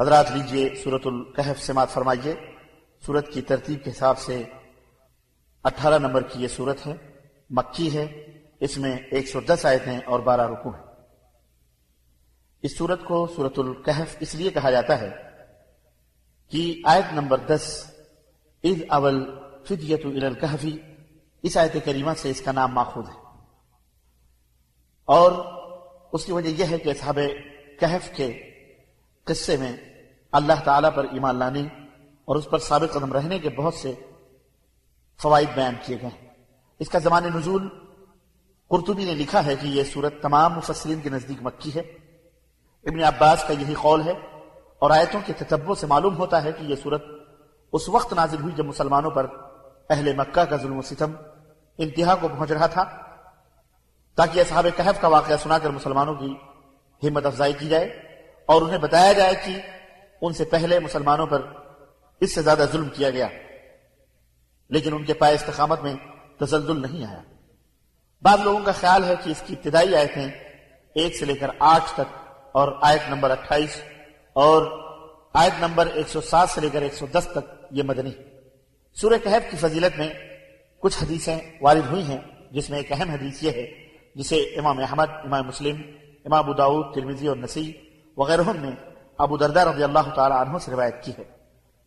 حضرات لیجیے سورت القحف سماعت فرمائیے۔ سورت کی ترتیب کے حساب سے اٹھارہ نمبر کی یہ سورت ہے، مکی ہے۔ اس میں ایک سو دس آیت ہیں اور بارہ رکو ہیں۔ اس سورت کو سورت القحف اس لیے کہا جاتا ہے کہ آیت نمبر دس عید اول فدیت الکحفی اس آیت کریمہ سے اس کا نام ماخوذ ہے۔ اور اس کی وجہ یہ ہے کہ صحاب کہف کے قصے میں اللہ تعالیٰ پر ایمان لانے اور اس پر ثابت قدم رہنے کے بہت سے فوائد بیان کیے گئے ہیں۔ اس کا زمان نزول قرطبی نے لکھا ہے کہ یہ صورت تمام مفسرین کے نزدیک مکی ہے۔ ابن عباس کا یہی قول ہے اور آیتوں کے تتبع سے معلوم ہوتا ہے کہ یہ صورت اس وقت نازل ہوئی جب مسلمانوں پر اہل مکہ کا ظلم و ستم انتہا کو پہنچ رہا تھا تاکہ اصحاب کہف کا واقعہ سنا کر مسلمانوں کی ہمت افزائی کی جائے۔ اور انہیں بتایا جائے کہ ان سے پہلے مسلمانوں پر اس سے زیادہ ظلم کیا گیا۔ لیکن ان کے پائے استقامت میں تزلزل نہیں آیا۔ بعض لوگوں کا خیال ہے کہ اس کی ابتدائی آیتیں ایک سے لے کر آٹھ تک اور آیت نمبر اٹھائیس اور آیت نمبر ایک سو سات سے لے کر ایک سو دس تک یہ مدنی۔ سورہ کہب کی فضیلت میں کچھ حدیثیں وارد ہوئی ہیں، جس میں ایک اہم حدیث یہ ہے، جسے امام احمد، امام مسلم، امام ابو داود ترمیزی اور نسی وغیرہ نے ابو دردہ رضی اللہ تعالی عنہ سے روایت کی ہے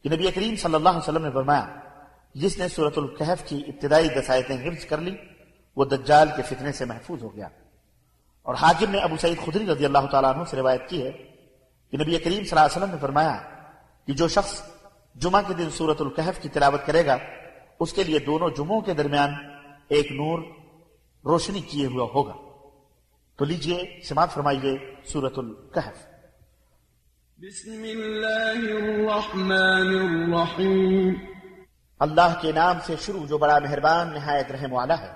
کہ نبی کریم صلی اللہ علیہ وسلم نے فرمایا، جس نے صورت القحف کی ابتدائی دسایتیں حفظ کر لی، وہ دجال کے فتنے سے محفوظ ہو گیا۔ اور حاکم نے ابو سعید خدری رضی اللہ تعالیٰ عنہ سے روایت کی ہے کہ نبی کریم صلی اللہ علیہ وسلم نے فرمایا کہ جو شخص جمعہ کے دن صورت القحف کی تلاوت کرے گا، اس کے لیے دونوں جمعوں کے درمیان ایک نور روشنی کیے ہوا ہوگا۔ تو لیجیے، سماعت فرمائیے سورت القحف بسم اللہ الرحمن الرحیم اللہ کے نام سے شروع جو بڑا مہربان نہایت رحم والا ہے۔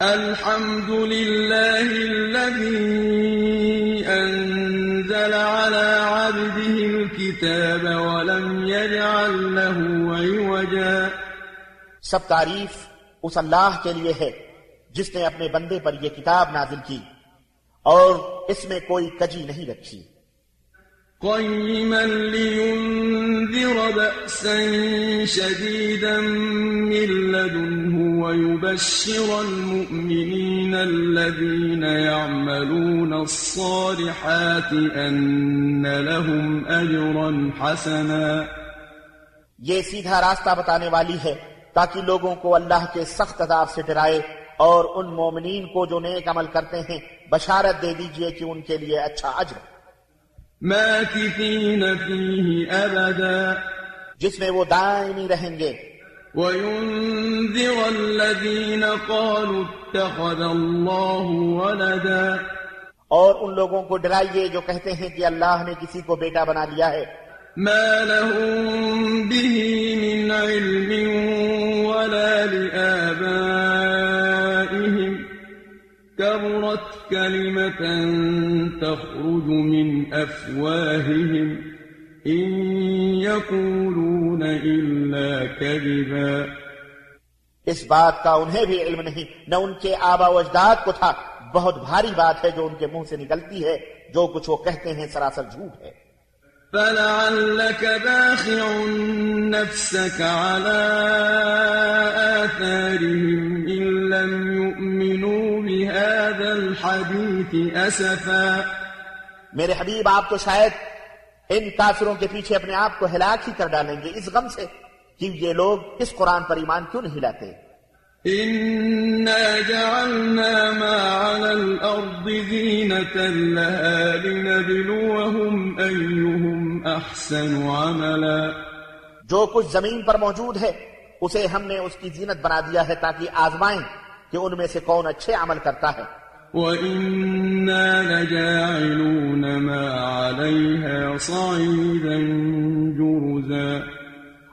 الحمد لله الذي أنزل على عبده الكتاب ولم يجعل له عوجا۔ سب تعریف اس اللہ کے لیے ہے جس نے اپنے بندے پر یہ کتاب نازل کی اور اس میں کوئی کجی نہیں رکھی۔ قيما لينذر بأسا شديدا من لدنه ويبشر المؤمنين الذين يعملون الصالحات أن لهم أجرا حسنا یہ سیدھا راستہ بتانے والی ہے تاکہ لوگوں کو اللہ کے سخت عذاب سے ڈرائے اور ان مومنین کو جو نیک عمل کرتے ہیں بشارت دے دیجیے کہ ان کے لیے اچھا اجر ماكثين فيه أبدا. جس میں وہ دائمی رہیں گے۔ وينذر الذين قالوا اتخذ الله ولدا. اور ان لوگوں کو ڈرائیے جو کہتے ہیں کہ اللہ نے کسی کو بیٹا بنا لیا ہے۔ ما لهم به من علم ولا لآبائهم. كبرت كلمة تخرج من أفواههم إن يقولون إلا كذبا۔ اس بات کا انہیں بھی علم نہیں نہ ان کے آبا و اجداد کو تھا۔ بہت بھاری بات ہے جو ان کے منہ سے نکلتی ہے جو کچھ وہ کہتے ہیں سراسر جھوٹ ہے۔ فلعلك باخع نفسك على آثارهم إن لم بهذا الحديث أسفا. میرے حبیب آپ تو شاید ان کافروں کے پیچھے اپنے آپ کو ہلاک ہی کر ڈالیں گے اس غم سے کہ یہ لوگ اس قرآن پر ایمان کیوں نہیں لاتے؟ إنا جعلنا ما على الأرض زينة لها لنبلوهم أيهم أحسن عملا. جو کچھ زمین پر موجود ہے اسے ہم نے اس کی زینت بنا دیا ہے تاکہ آزمائیں کہ ان میں سے کون اچھے عمل کرتا ہے۔ وإنا لجاعلون ما عليها صعيدا جرزا۔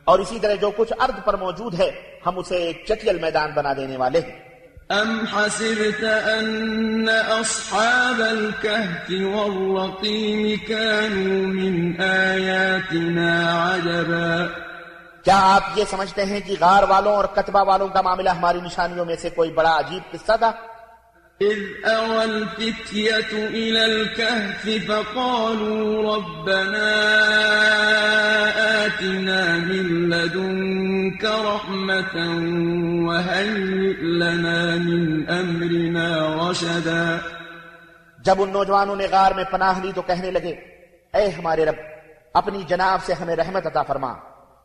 اور اسی طرح جو کچھ ارض پر موجود ہے ہم اسے ایک چٹیل میدان بنا دینے والے ہیں۔ أم حسبت أن أصحاب الكهف والرقيم كانوا من آياتنا عجبا۔ کیا آپ یہ سمجھتے ہیں کہ غار والوں اور کتبہ والوں کا معاملہ ہماری نشانیوں میں سے کوئی بڑا عجیب قصہ تھا؟ إذ أوى الفتية إلى الكهف فقالوا ربنا آتنا من لدنك رحمة وهيئ لنا من أمرنا رشدا. جب ان نوجوانوں نے غار میں پناہ لی تو کہنے لگے، اے ہمارے رب، اپنی جناب سے ہمیں رحمت عطا فرما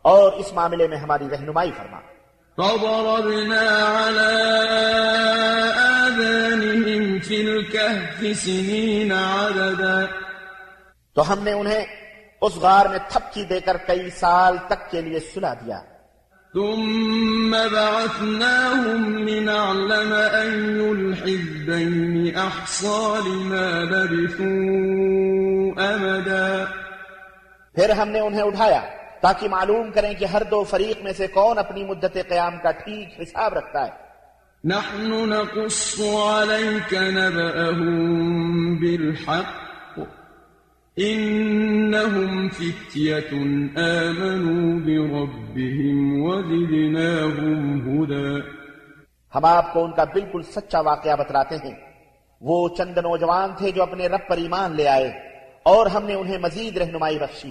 اور اس معاملے میں ہماری رہنمائی فرما۔ فضربنا على آذانهم في الكهف سنين عددا. تو ہم نے انہیں اس غار میں تھپکی دے کر کئی سال تک کے لیے سلا دیا۔ ثم بعثناهم لنعلم أي الحزبين أحصى لما لبثوا أمدا پھر ہم نے انہیں اٹھایا۔ تاکہ معلوم کریں کہ ہر دو فریق میں سے کون اپنی مدت قیام کا ٹھیک حساب رکھتا ہے۔ نحن نقص عليك نبأهم بالحق إنهم فتية آمنوا بربهم وزدناهم هدى۔ ہم آپ کو ان کا بالکل سچا واقعہ بتلاتے ہیں۔ وہ چند نوجوان تھے جو اپنے رب پر ایمان لے آئے اور ہم نے انہیں مزید رہنمائی بخشی۔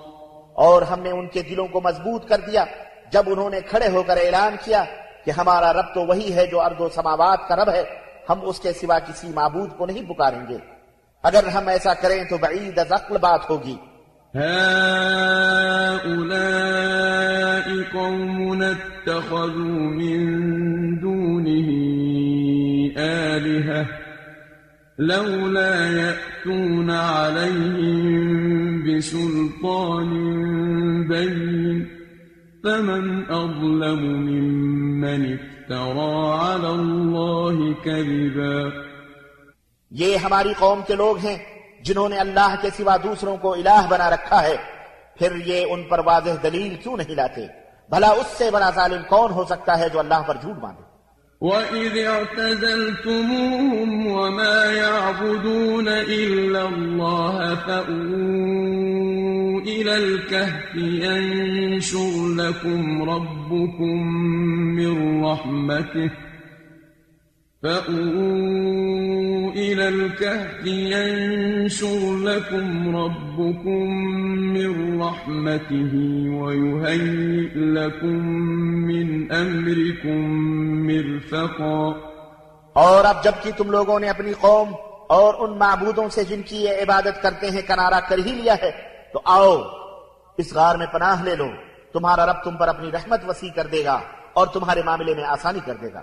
اور ہم نے ان کے دلوں کو مضبوط کر دیا جب انہوں نے کھڑے ہو کر اعلان کیا کہ ہمارا رب تو وہی ہے جو ارد و سماوات کا رب ہے، ہم اس کے سوا کسی معبود کو نہیں پکاریں گے۔ اگر ہم ایسا کریں تو بعید از عقل بات ہوگی۔ هؤلاء اتخذوا من دونه آلهة لولا يأتون عليهم بسلطان بين فمن أظلم ممن افترى على الله كذبا یہ ہماری قوم کے لوگ ہیں جنہوں نے اللہ کے سوا دوسروں کو الہ بنا رکھا ہے۔ پھر یہ ان پر واضح دلیل کیوں نہیں لاتے؟ بھلا اس سے بڑا ظالم کون ہو سکتا ہے جو اللہ پر جھوٹ باندھے؟ وَإِذِ اعْتَزَلْتُمُوهُمْ وَمَا يَعْبُدُونَ إِلَّا اللَّهَ فَأْوُوا إِلَى الْكَهْفِ يَنشُرْ لَكُمْ رَبُّكُمْ مِنْ رَحْمَتِهِ فَأْوُوا إِلَى الْكَهْفِ يَنشُرْ لَكُمْ رَبُّكُمْ مِنْ رَحْمَتِهِ وَيُهَيِّئْ لَكُمْ مِنْ أَمْرِكُمْ مِرْفَقًا اور اب جبکہ تم لوگوں نے اپنی قوم اور ان معبودوں سے جن کی یہ عبادت کرتے ہیں کنارہ کر ہی لیا ہے، تو آؤ، اس غار میں پناہ لے لو۔ تمہارا رب تم پر اپنی رحمت وسیع کر دے گا اور تمہارے معاملے میں آسانی کر دے گا۔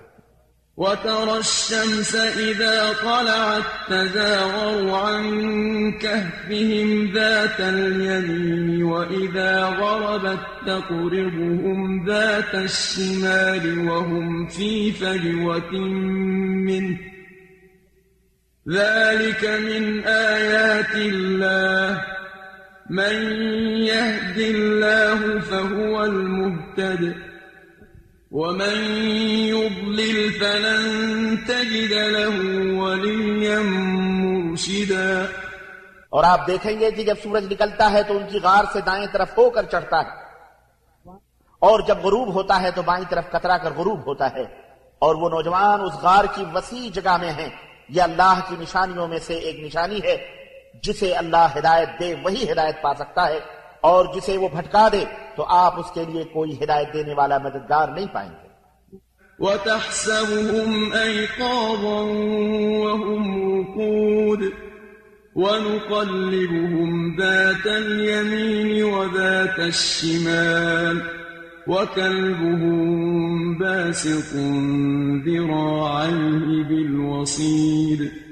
وترى الشمس إذا طلعت تزاور عن كهفهم ذات اليمين وإذا غربت تقربهم ذات الشمال وهم في فجوة منه. ذلك من آيات الله. من يهد الله فهو المهتد. ومن يضلل فلن تجد له وليا مرشدا اور آپ دیکھیں گے کہ جب سورج نکلتا ہے تو ان کی غار سے دائیں طرف ہو کر چڑھتا ہے اور جب غروب ہوتا ہے تو بائیں طرف کترا کر غروب ہوتا ہے اور وہ نوجوان اس غار کی وسیع جگہ میں ہیں یہ اللہ کی نشانیوں میں سے ایک نشانی ہے جسے اللہ ہدایت دے وہی ہدایت پا سکتا ہے اور جسے وہ بھٹکا دے تو آپ اس کے لیے کوئی ہدایت دینے والا مددگار نہیں پائیں گے۔ وتحسبهم أيقاظا وهم رقود ونقلبهم ذات اليمين وذات الشمال وكلبهم باسط ذراعيه بالوصيد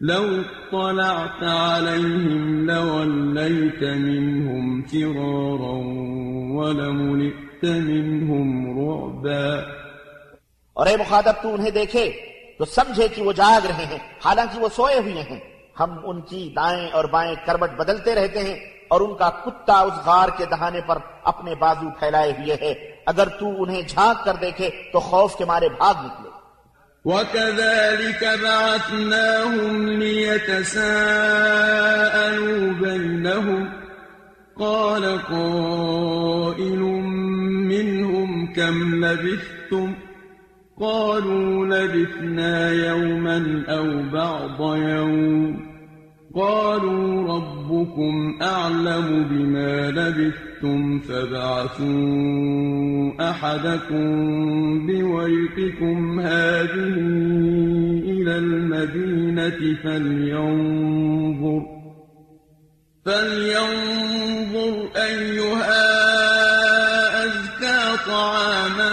لو اطلعت عليهم لوليت منهم فرارا ولملئت منهم رعبا. اور اے مخاطب، تو انہیں دیکھے تو سمجھے کہ وہ جاگ رہے ہیں، حالانکہ وہ سوئے ہوئے ہیں۔ ہم ان کی دائیں اور بائیں کروٹ بدلتے رہتے ہیں اور ان کا کتا اس غار کے دہانے پر اپنے بازو پھیلائے ہوئے ہے۔ اگر تو انہیں جھانک کر دیکھے تو خوف کے مارے بھاگ نکلے۔ وكذلك بعثناهم ليتساءلوا بينهم. قال قائل منهم كم لبثتم؟ قالوا لبثنا يوما أو بعض يوم. قالوا ربكم أعلم بما لبثتم فابعثوا أحدكم بورقكم هذه إلى المدينة فلينظر فلينظر أيها أزكى طعاما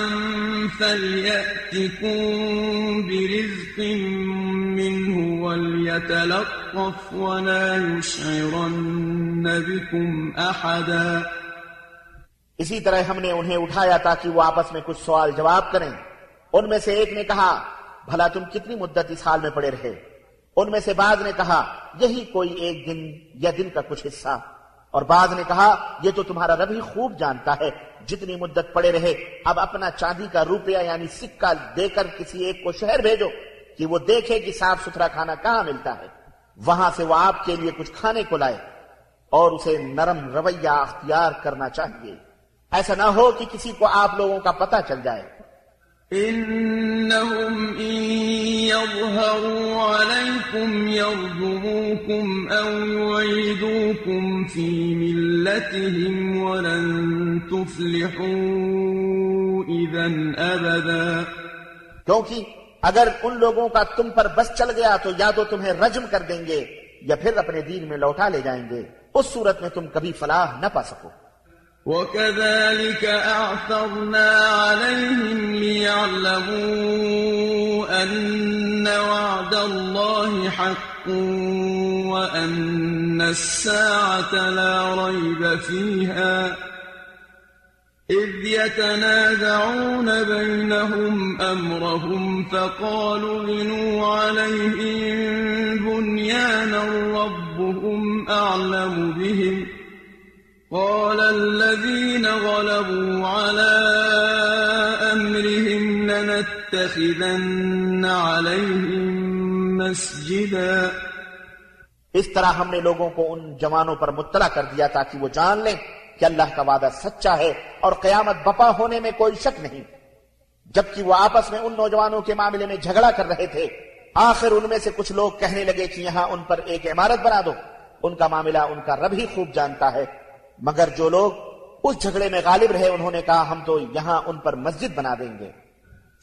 فليأتكم برزق وليتلطف ولا يشعرن بكم أحدا۔ اسی طرح ہم نے انہیں اٹھایا تاکہ وہ آپس میں کچھ سوال جواب کریں۔ ان میں سے ایک نے کہا، بھلا تم کتنی مدت اس حال میں پڑے رہے؟ ان میں سے بعض نے کہا، یہی کوئی ایک دن یا دن کا کچھ حصہ۔ اور بعض نے کہا، یہ تو تمہارا رب ہی خوب جانتا ہے۔ جتنی مدت پڑے رہے، اب اپنا چاندی کا روپیہ یعنی سکہ دے کر کسی ایک کو شہر بھیجو۔ کہ وہ دیکھے کہ صاف ستھرا کھانا کہاں ملتا ہے۔ وہاں سے وہ آپ کے لیے کچھ کھانے کو لائے اور اسے نرم رویہ اختیار کرنا چاہیے۔ ایسا نہ ہو کہ کسی کو آپ لوگوں کا پتہ چل جائے۔ إنهم إن يظهروا عليكم يرجموكم أو يعيدوكم في ملتهم ولن تفلحوا إذا أبدا کیونکہ اگر ان لوگوں کا تم پر بس چل گیا تو یا تو تمہیں رجم کر دیں گے یا پھر اپنے دین میں لوٹا لے جائیں گے، اس صورت میں تم کبھی فلاح نہ پا سکو۔ وكذلك أعثرنا عليهم ليعلموا أن وعد الله حق وأن الساعة لا ريب فيها إذ يتنازعون بينهم أمرهم فقالوا بنوا عليهم بنيانا ربهم أعلم بهم قال الذين غلبوا على أمرهم لنتخذن عليهم مسجدا اس طرح ہم نے لوگوں کو ان جوانوں پر مطلع کر دیا تاکہ وہ جان لیں۔ کہ اللہ کا وعدہ سچا ہے اور قیامت بپا ہونے میں کوئی شک نہیں۔ جبکہ وہ آپس میں ان نوجوانوں کے معاملے میں جھگڑا کر رہے تھے، آخر ان میں سے کچھ لوگ کہنے لگے کہ یہاں ان پر ایک عمارت بنا دو۔ ان کا معاملہ ان کا رب ہی خوب جانتا ہے۔ مگر جو لوگ اس جھگڑے میں غالب رہے، انہوں نے کہا، ہم تو یہاں ان پر مسجد بنا دیں گے۔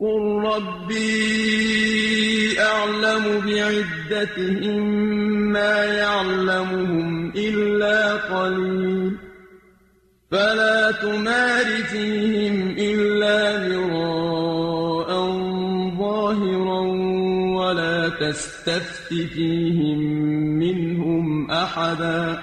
قُل رَّبِّي أَعْلَمُ بِعِدَّتِهِم مَّا يَعْلَمُهُمْ إِلَّا قَلِيلٌ فَلَا تُمَارِ فِيهِمْ إِلَّا مِرَاءً ظَاهِرًا وَلَا تَسْتَفْتِ فِيهِم مِّنْهُمْ أَحَدًا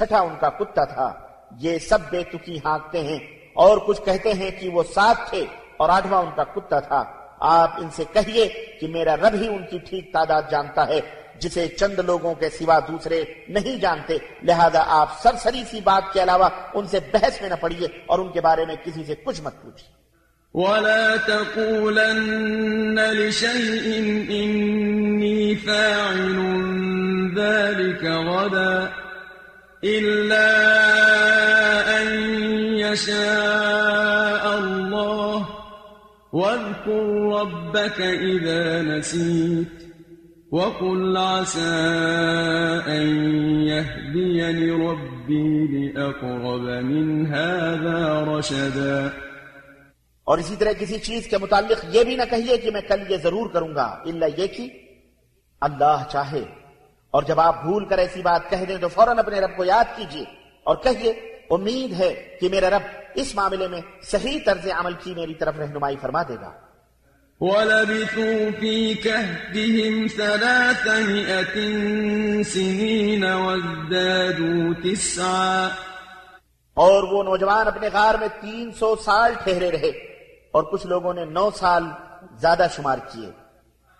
چھٹا ان کا کتا تھا۔ یہ سب بے تکی ہانکتے ہیں اور کچھ کہتے ہیں کہ وہ سات تھے اور آٹھواں ان کا کتا تھا۔ آپ ان سے کہیے کہ میرا رب ہی ان کی ٹھیک تعداد جانتا ہے، جسے چند لوگوں کے سوا دوسرے نہیں جانتے۔ لہذا آپ سرسری سی بات کے علاوہ ان سے بحث میں نہ پڑیے اور ان کے بارے میں کسی سے کچھ مت پوچھیے۔ ولا تقولن لشيء إني فاعل ذلك غدا۔ إلا أن يشاء الله واذكر ربك إذا نسيت وقل عسى أن يهديني ربي لأقرب من هذا رشدا اور اسی طرح کسی چیز کے متعلق یہ بھی نہ کہیے کہ میں کل یہ ضرور کروں گا۔ اللہ یہ کی اللہ چاہے۔ اور جب آپ بھول کر ایسی بات کہہ دیں تو فوراً اپنے رب کو یاد کیجیے اور کہیے امید ہے کہ میرا رب اس معاملے میں صحیح طرز عمل کی میری طرف رہنمائی فرما دے گا۔ ولبثوا في كهفهم ثلاثمائة سنين وازدادوا تسعا۔ اور وہ نوجوان اپنے غار میں تین سو سال ٹھہرے رہے اور کچھ لوگوں نے نو سال زیادہ شمار کیے۔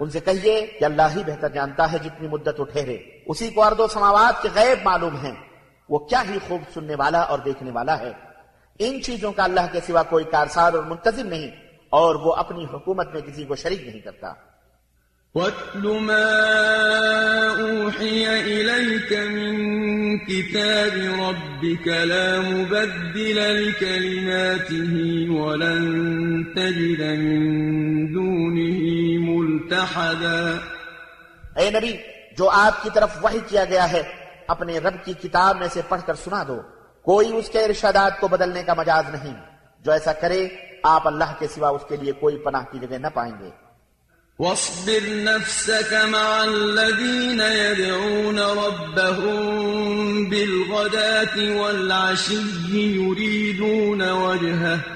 ان سے کہیے کہ اللہ ہی بہتر جانتا ہے جتنی مدت وہ ٹھہرے۔ اسی کو ارد و سماوات کے غیب معلوم ہیں۔ وہ کیا ہی خوب سننے والا اور دیکھنے والا ہے۔ ان چیزوں کا اللہ کے سوا کوئی کارسار اور منتظم نہیں اور وہ اپنی حکومت میں کسی کو شریک نہیں کرتا۔ واتل ما أوحي إليك من كتاب ربك لا مبدل لكلماته ولن تجد من دونه ملتحدا اے نبی جو آپ کی طرف وحی کیا گیا ہے اپنے رب کی کتاب میں سے پڑھ کر سنا دو۔ کوئی اس کے ارشادات کو بدلنے کا مجاز نہیں۔ جو ایسا کرے آپ اللہ کے سوا اس کے لیے کوئی پناہ کی جگہ نہ پائیں گے۔ واصبر نفسك مع الذين يدعون ربهم بالغداة والعشي يريدون وجهه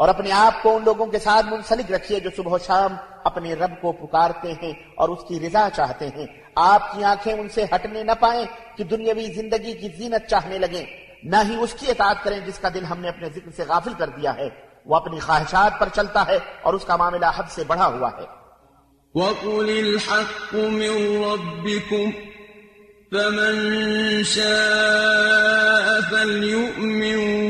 اور اپنے آپ کو ان لوگوں کے ساتھ منسلک رکھیے جو صبح و شام اپنے رب کو پکارتے ہیں اور اس کی رضا چاہتے ہیں۔ آپ کی آنکھیں ان سے ہٹنے نہ پائیں کہ دنیاوی زندگی کی زینت چاہنے لگیں۔ نہ ہی اس کی اطاعت کریں جس کا دل ہم نے اپنے ذکر سے غافل کر دیا ہے۔ وہ اپنی خواہشات پر چلتا ہے اور اس کا معاملہ حد سے بڑھا ہوا ہے۔ وقل الحق من ربكم فمن شاء فليؤمن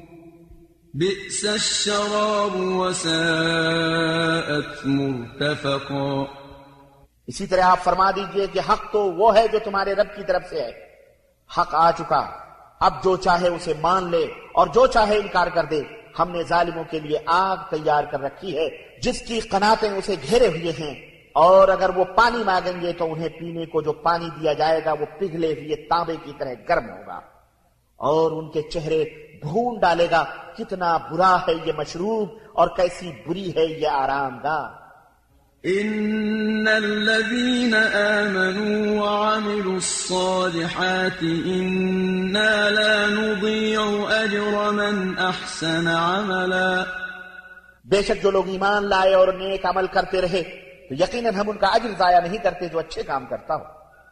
بِئْسَ الشَّرَابُ وَسَاءَتْ مُرْتَفَقًا اسی طرح آپ فرما دیجیے کہ حق تو وہ ہے جو تمہارے رب کی طرف سے ہے۔ حق آ چکا۔ اب جو چاہے اسے مان لے اور جو چاہے انکار کر دے۔ ہم نے ظالموں کے لیے آگ تیار کر رکھی ہے۔ جس کی قناتیں اسے گھیرے ہوئے ہیں۔ اور اگر وہ پانی مانگیں گے تو انہیں پینے کو جو پانی دیا جائے گا وہ پگھلے ہوئے تانبے کی طرح گرم ہوگا۔ اور ان کے چہرے بھون ڈالے گا کتنا برا ہے یہ مشروب اور کیسی بری ہے یہ آرام گاہ إن الذين آمنوا وعملوا الصالحات إنا لا نضيع أجر من أحسن عملا۔ بے شک جو لوگ ایمان لائے اور نیک عمل کرتے رہے تو یقیناً ہم ان کا اجر ضائع نہیں کرتے جو اچھے کام کرتا ہو۔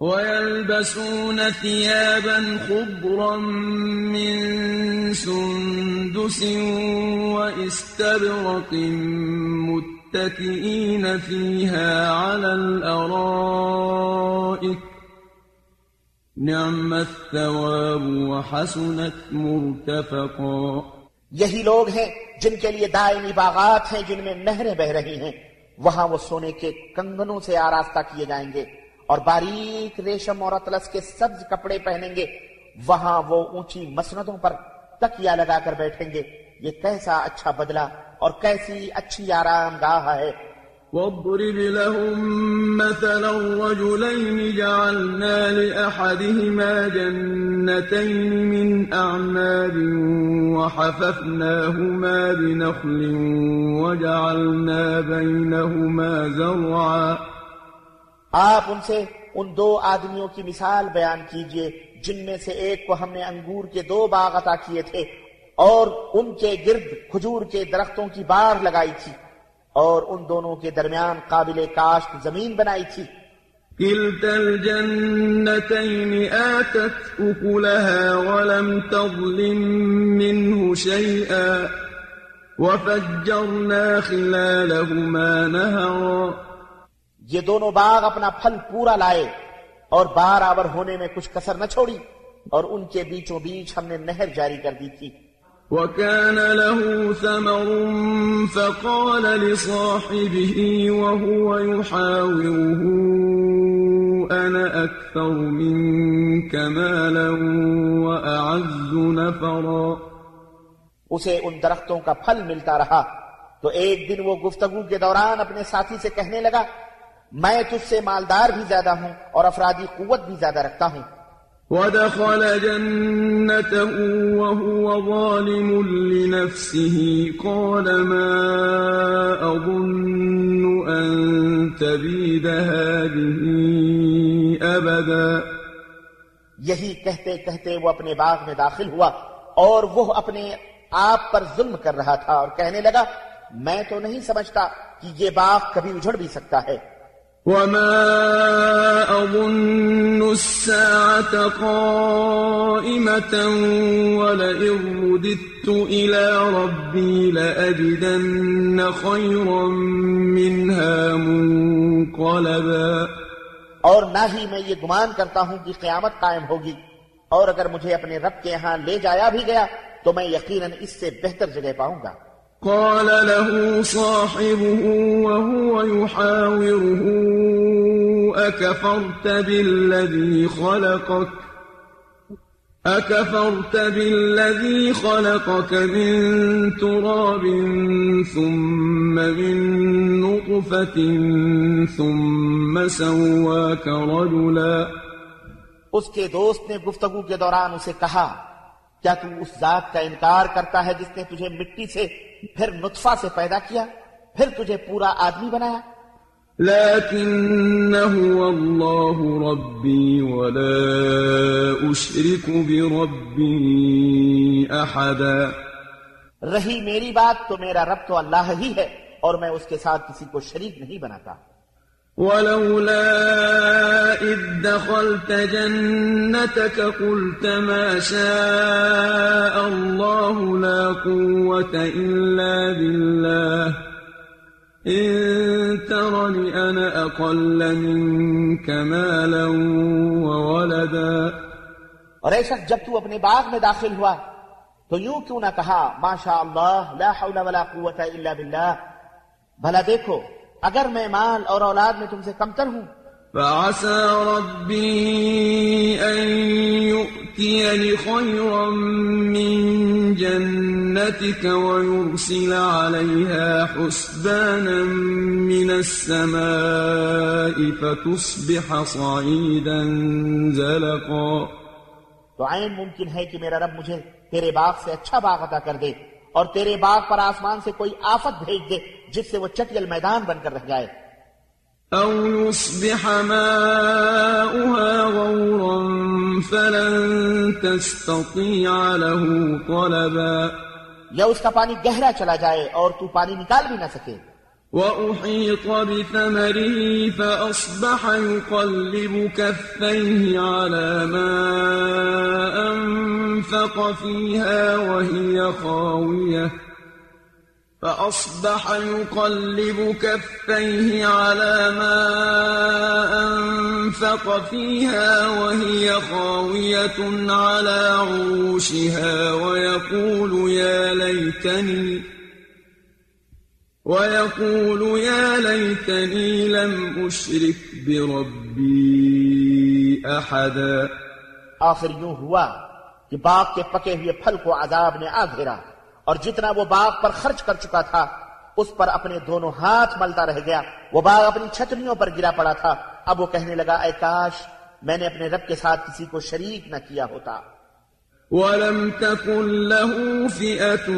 ويلبسون ثيابا خضرا من سندس واستبرق متكئين فيها على الأرائك نعم الثواب وحسنت مرتفقا۔ یہی لوگ ہیں جن کے لیے دائمی باغات ہیں جن میں نہریں بہ رہی ہیں۔ وہاں وہ سونے کے کنگنوں سے آراستہ کیے جائیں گے۔ اور باریک ریشم اور اطلس کے سبز کپڑے پہنیں گے، وہاں وہ اونچی مسندوں پر تکیا لگا کر بیٹھیں گے۔ یہ کیسا اچھا بدلہ اور کیسی اچھی آرام گاہ ہے۔ واضرب لهم مثلا رجلين جعلنا لأحدهما جنتين من أعناب وحففناهما بنخل وجعلنا بينهما زرعا آپ ان سے ان دو آدمیوں کی مثال بیان کیجیے جن میں سے ایک کو ہم نے انگور کے دو باغ عطا کیے تھے اور ان کے گرد کھجور کے درختوں کی بار لگائی تھی اور ان دونوں کے درمیان قابل کاشت زمین بنائی تھی۔ كلتا الجنتين آتت أكلها ولم تظلم منه شيئا وفجرنا خلالهما نهرا یہ دونوں باغ اپنا پھل پورا لائے اور بار آور ہونے میں کچھ کسر نہ چھوڑی اور ان کے بیچوں بیچ ہم نے نہر جاری کر دی تھی۔ وكان له ثمر فقال لصاحبه وهو يحاوره أنا أكثر منك مالا وأعز نفرا۔ اسے ان درختوں کا پھل ملتا رہا تو ایک دن وہ گفتگو کے دوران اپنے ساتھی سے کہنے لگا میں تجھ سے مالدار بھی زیادہ ہوں اور افرادی قوت بھی زیادہ رکھتا ہوں۔ ودخل جنته وهو ظالم لنفسه قال ما أظن أن تبيد هذه أبدا۔ یہی کہتے کہتے وہ اپنے باغ میں داخل ہوا اور وہ اپنے آپ پر ظلم کر رہا تھا اور کہنے لگا میں تو نہیں سمجھتا کہ یہ باغ کبھی اجڑ بھی سکتا ہے۔ وما أظن الساعة قائمة ولئن رددت إلى ربي لأجدن خيرا منها منقلبا اور نہ ہی میں یہ گمان کرتا ہوں کہ قیامت قائم ہوگی اور اگر مجھے اپنے رب کے ہاں لے جایا بھی گیا تو میں یقیناً اس سے بہتر جگہ پاؤں گا۔ قال له صاحبه وهو يحاوره أكفرت بالذي خلقك؟ أكفرت بالذي خلقك من تراب ثم من نطفة ثم سواك رجلا. اس کے دوست نے گفتگو کے دوران اسے کہا کیا تم اس ذات کا انکار کرتا ہے جس نے تجھے مٹی سے پھر نطفہ سے پیدا کیا پھر تجھے پورا آدمی بنایا۔ لكنه الله ربي ولا أشرك بربي أحدا۔ رہی میری بات تو میرا رب تو اللہ ہی ہے اور میں اس کے ساتھ کسی کو شریک نہیں بناتا۔ ولولا إذ دخلت جنتك قلت ما شاء الله لا قوة إلا بالله. إن ترني أنا أقل منك مالا وولدا. اور اے شخص جب تو اپنے باغ میں داخل ہوا تو یوں کیوں نہ کہا ما شاء اللہ لا حول ولا قوة إلا باللہ بھلا دیکھو اگر میں مال اور اولاد میں تم سے کمتر ہوں۔ فعسى ربي أن يؤتيني خيرا من جنتك ويرسل عليها حسبانا من السماء فتصبح صعيدا زلقا۔ تو عین ممکن ہے کہ میرا رب مجھے تیرے باغ سے اچھا باغ عطا کر دے۔ اور تیرے باغ پر آسمان سے کوئی آفت بھیج دے جس سے وہ چٹیل میدان بن کر رہ جائے۔ أو يصبح ماؤها غورا فلن تستطيع له طلبا۔ یا اس کا پانی گہرا چلا جائے اور تو پانی نکال بھی نہ سکے۔ وأحيط بثمره فأصبح يقلب كفيه على ما أنفق فيها وهي خاوية. فأصبح يقلب كفيه على ما أنفق فيها وهي خاوية على عروشها ويقول يا ليتني ويقول يا ليتني لم أشرك بربي أحدا آخر یوں ہوا کہ باغ کے پکے ہوئے پھل کو عذاب نے آ گھیرا اور جتنا وہ باغ پر خرچ کر چکا تھا، اس پر اپنے دونوں ہاتھ ملتا رہ گیا۔ وہ باغ اپنی چھتریوں پر گرا پڑا تھا۔ اب وہ کہنے لگا، اے کاش، میں نے اپنے رب کے ساتھ کسی کو شریک نہ کیا ہوتا۔ ولم تكن له فئة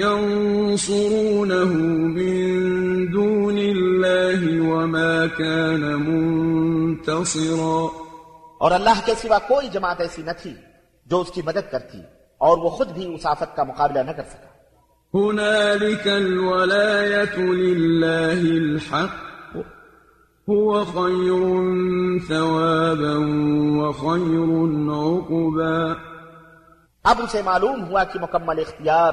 ينصرونه من دون الله وما كان منتصرا اور اللہ کے سوا کوئی جماعت ایسی نہ تھی جو اس کی مدد کرتی اور وہ خود بھی اس آفت کا مقابلہ نہ کر سکا۔ هنالك الولاية لله الحق هو خير ثوابا وخير عقباً اب اسے معلوم ہوا کہ مکمل اختیار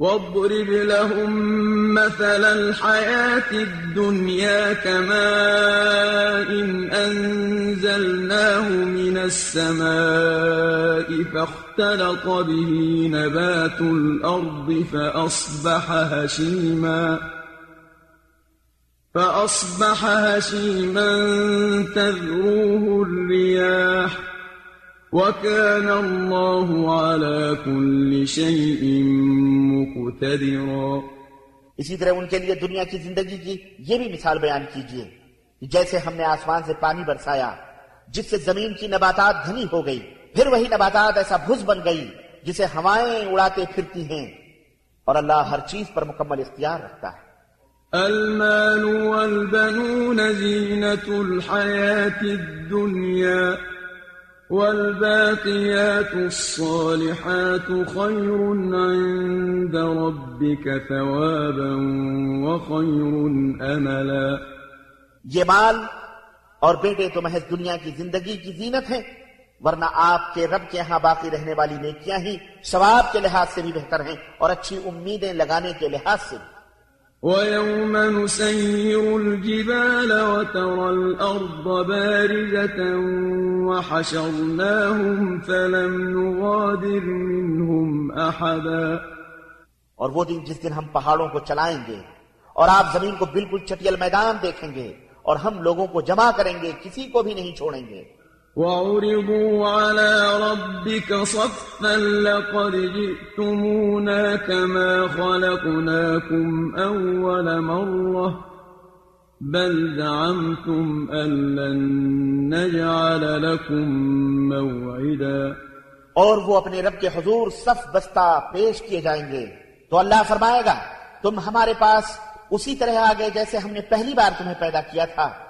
واضرب لهم مثل الحياة الدنيا كماء إن أنزلناه من السماء فاختلط به نبات الأرض فأصبح هشيماً فأصبح هشيما تذروه الرياح وكان الله على كل شيء مقتدرا اسی طرح ان کے لیے دنیا کی زندگی کی یہ بھی مثال بیان کیجیے جیسے ہم نے آسمان سے پانی برسایا، جس سے زمین کی نباتات گھنی ہو گئی، پھر وہی نباتات ایسا بھز بن گئی جسے ہوائیں اڑاتے پھرتی ہیں۔ اور اللہ ہر چیز پر مکمل اختیار رکھتا ہے۔ المال والبنون زينة الحياة الدنيا والباقيات الصالحات خير عند ربك ثوابا وخير أملا. یہ مال اور بیٹے تو محض دنیا کی زندگی کی زینت ہیں، ورنہ آپ کے رب کے ہاں باقی رہنے والی نیکیاں ہی ثواب کے لحاظ سے بھی بہتر ہیں اور اچھی امیدیں لگانے کے لحاظ سے بھی۔ ويوم نسير الجبال وترى الأرض بارزة وحشرناهم فلم نغادر منهم أحدا اور وہ دن جس دن ہم پہاڑوں کو چلائیں گے اور آپ زمین کو بالکل چٹیل میدان دیکھیں گے اور ہم لوگوں کو جمع کریں گے، کسی کو بھی نہیں چھوڑیں گے۔ وعرضوا على ربك صفا لقد جئتمونا كما خلقناكم أول مرة بل زعمتم أن لن نجعل لكم موعدا اور وہ اپنے رب کے حضور صف بستہ پیش کیے جائیں گے۔ تو اللہ فرمائے گا، تم ہمارے پاس اسی طرح آ گئے جیسے ہم نے پہلی بار تمہیں پیدا کیا تھا۔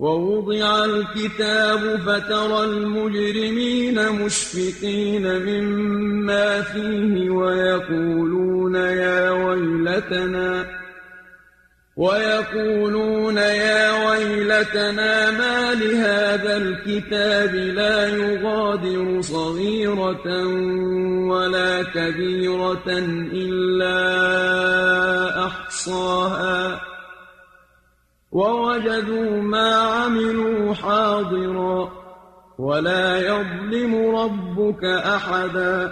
ووضع الكتاب فترى المجرمين مشفقين مما فيه ويقولون يا ويلتنا ويقولون يا ويلتنا ما لهذا الكتاب لا يغادر صغيرة ولا كبيرة إلا أحصاها. ووجدوا ما عملوا حاضرا ولا يظلم ربك أحدا.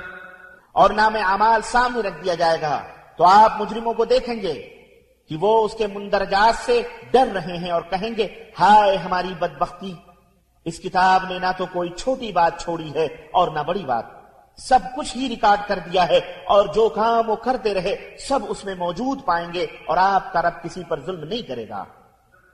اور نام اعمال سامنے رکھ دیا جائے گا تو آپ مجرموں کو دیکھیں گے۔ کہ وہ اس کے مندرجات سے ڈر رہے ہیں اور کہیں گے، ہائے ہماری بدبختی، اس کتاب نے نہ تو کوئی چھوٹی بات چھوڑی ہے اور نہ بڑی بات۔ سب کچھ ہی ریکارڈ کر دیا ہے اور جو کام وہ کرتے رہے، سب اس میں موجود پائیں گے اور آپ کا رب کسی پر ظلم نہیں کرے گا۔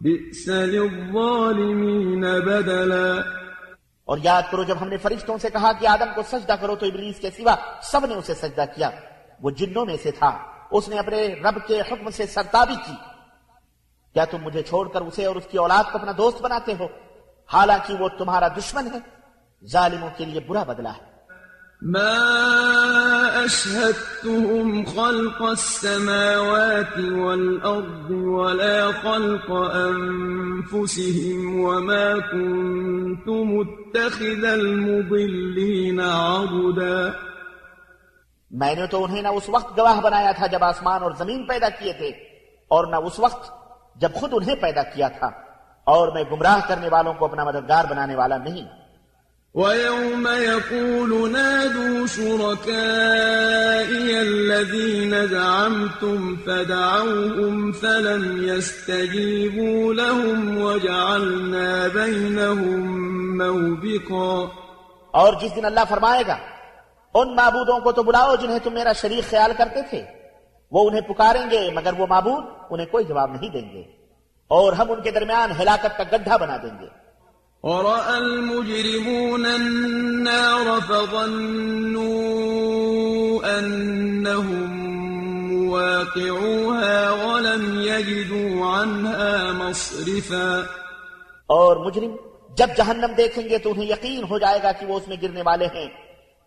بئس للظالمین بدلا۔ اور یاد کرو، جب ہم نے فرشتوں سے کہا کہ آدم کو سجدہ کرو تو ابلیس کے سوا سب نے اسے سجدہ کیا۔ وہ جنوں میں سے تھا۔ اس نے اپنے رب کے حکم سے سرتابی کی۔ کیا تم مجھے چھوڑ کر اسے اور اس کی اولاد کو اپنا دوست بناتے ہو؟ حالانکہ وہ تمہارا دشمن ہے۔ ظالموں کے لیے برا بدلہ ہے۔ ما أشهدتهم خلق السماوات والأرض ولا خلق أنفسهم وما كنت متخذ المضلين عبدا میں نے تو انہیں نہ اس وقت گواہ بنایا تھا جب آسمان اور زمین پیدا کیے تھے اور نہ اس وقت جب خود انہیں پیدا کیا تھا اور میں گمراہ کرنے والوں کو اپنا مددگار بنانے والا نہیں۔ وَيَوْمَ يَقُولُ نَادُوا شُرَكَائِيَ الَّذِينَ زَعَمْتُمْ فَدَعَوْهُمْ فَلَمْ يَسْتَجِيبُوا لَهُمْ وَجَعَلْنَا بَيْنَهُمْ مَوْبِقًا اور جس دن اللہ فرمائے گا، ان معبودوں کو تو بلاؤ جنہیں تم میرا شریک خیال کرتے تھے۔ وہ انہیں پکاریں گے، مگر وہ معبود انہیں کوئی جواب نہیں دیں گے۔ اور ہم ان کے درمیان ہلاکت کا گڈھا بنا دیں گے۔ ورأى المجرمون النار فظنوا أنهم مواقعوها ولم يجدوا عنها مصرفا. اور مجرم جب جہنم دیکھیں گے تو انہیں یقین ہو جائے گا کہ وہ اس میں گرنے والے ہیں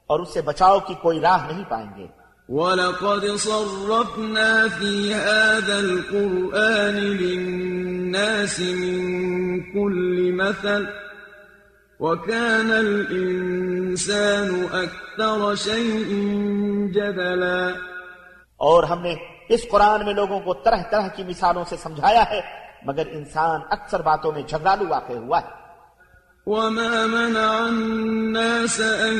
اور اس سے بچاؤ کی کوئی راہ نہیں پائیں گے۔ وَلَقَدْ صَرَّفْنَا فِي هَذَا الْقُرْآنِ لِلنَّاسِ مِنْ كُلِّ مَثَلٍ وكان الانسان اكثر شيء جدلا اور ہم نے اس قرآن میں لوگوں کو طرح طرح کی مثالوں سے سمجھایا ہے، مگر انسان اکثر باتوں میں جھگڑالو واقع ہوا ہے۔ وما منع الناس أن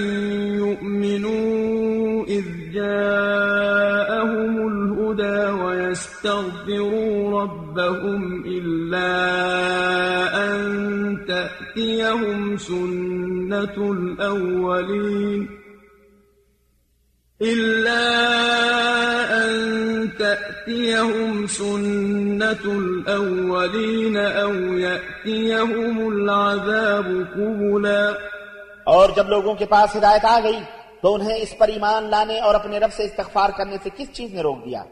يؤمنوا إذ جاءهم الهدى ويستغفروا ربهم إلا أن تأتيهم سنة الأولين إلا أن تأتيهم سنة الأولين أو يأتيهم العذاب قبلا اور جب لوگوں کے پاس ہدایت آ گئی تو انہیں اس پر ایمان لانے اور اپنے رب سے استغفار کرنے سے کس چیز نے روک دیا؟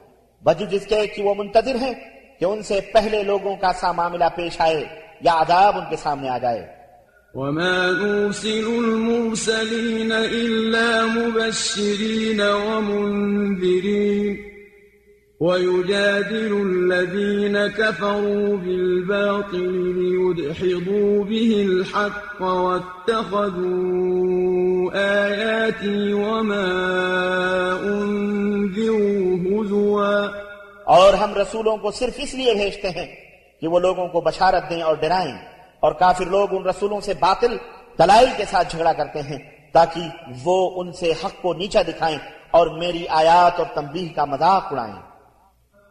بجو جس کے کہ وہ منتظر ہیں کہ ان سے پہلے لوگوں کا سا معاملہ پیش آئے یا عذاب ان کے سامنے آ جائے۔ وما نرسل المرسلين إلا مبشرين ومنذرين ويجادل الذين كفروا بالباطل ليدحضوا به الحق واتخذوا آياتي وما أنذروا هزوا. اور ہم رسولوں کو صرف اس لیے بھیجتے ہیں کہ وہ لوگوں کو بشارت دیں اور ڈرائیں اور کافر لوگ ان رسولوں سے باطل، دلائل کے ساتھ جھگڑا کرتے ہیں تاکہ وہ ان سے حق کو نیچا دکھائیں اور میری آیات اور تنبیہ کا مذاق اڑائیں۔